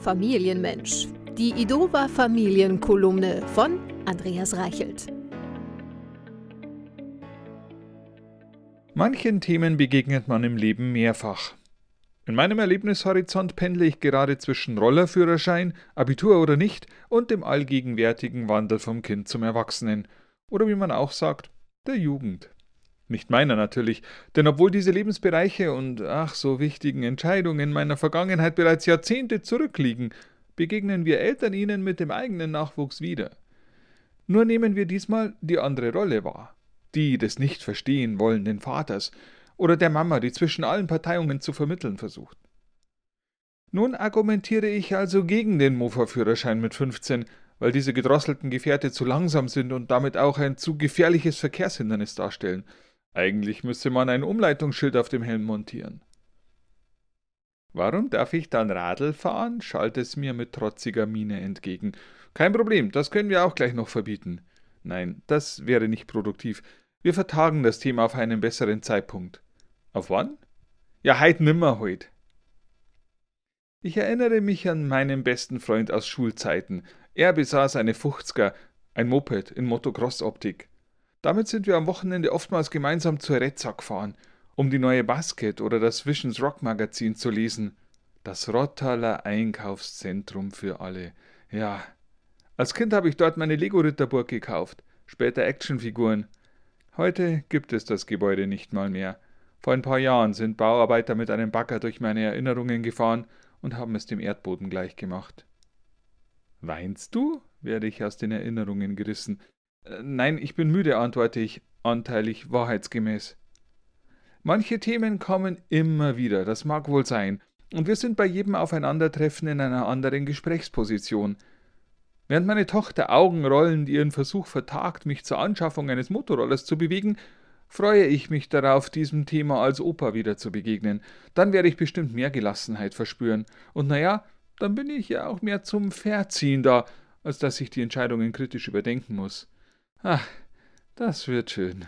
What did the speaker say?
Familienmensch. Die Idova Familienkolumne von Andreas Reichelt. Manchen Themen begegnet man im Leben mehrfach. In meinem Erlebnishorizont pendle ich gerade zwischen Rollerführerschein, Abitur oder nicht und dem allgegenwärtigen Wandel vom Kind zum Erwachsenen oder wie man auch sagt, der Jugend. Nicht meiner natürlich, denn obwohl diese Lebensbereiche und ach so wichtigen Entscheidungen meiner Vergangenheit bereits Jahrzehnte zurückliegen, begegnen wir Eltern ihnen mit dem eigenen Nachwuchs wieder. Nur nehmen wir diesmal die andere Rolle wahr, die des nicht verstehen wollenden Vaters oder der Mama, die zwischen allen Parteiungen zu vermitteln versucht. Nun argumentiere ich also gegen den Mofa-Führerschein mit 15, weil diese gedrosselten Gefährte zu langsam sind und damit auch ein zu gefährliches Verkehrshindernis darstellen – eigentlich müsste man ein Umleitungsschild auf dem Helm montieren. Warum darf ich dann Radl fahren? schallt es mir mit trotziger Miene entgegen. Kein Problem, das können wir auch gleich noch verbieten. Nein, das wäre nicht produktiv. Wir vertagen das Thema auf einen besseren Zeitpunkt. Auf wann? Ja, heit nimmer heut. Ich erinnere mich an meinen besten Freund aus Schulzeiten. Er besaß eine 50er, ein Moped in Motocross-Optik. Damit sind wir am Wochenende oftmals gemeinsam zur Rezza gefahren, um die neue Basket oder das Visions Rock Magazin zu lesen. Das Rottaler Einkaufszentrum für alle. Ja. Als Kind habe ich dort meine Lego-Ritterburg gekauft, später Actionfiguren. Heute gibt es das Gebäude nicht mal mehr. Vor ein paar Jahren sind Bauarbeiter mit einem Bagger durch meine Erinnerungen gefahren und haben es dem Erdboden gleichgemacht. Weinst du? werde ich aus den Erinnerungen gerissen. Nein, ich bin müde, antworte ich, anteilig wahrheitsgemäß. Manche Themen kommen immer wieder, das mag wohl sein, und wir sind bei jedem Aufeinandertreffen in einer anderen Gesprächsposition. Während meine Tochter augenrollend ihren Versuch vertagt, mich zur Anschaffung eines Motorrollers zu bewegen, freue ich mich darauf, diesem Thema als Opa wieder zu begegnen. Dann werde ich bestimmt mehr Gelassenheit verspüren. Und naja, dann bin ich ja auch mehr zum Verziehen da, als dass ich die Entscheidungen kritisch überdenken muss. Ach, das wird schön.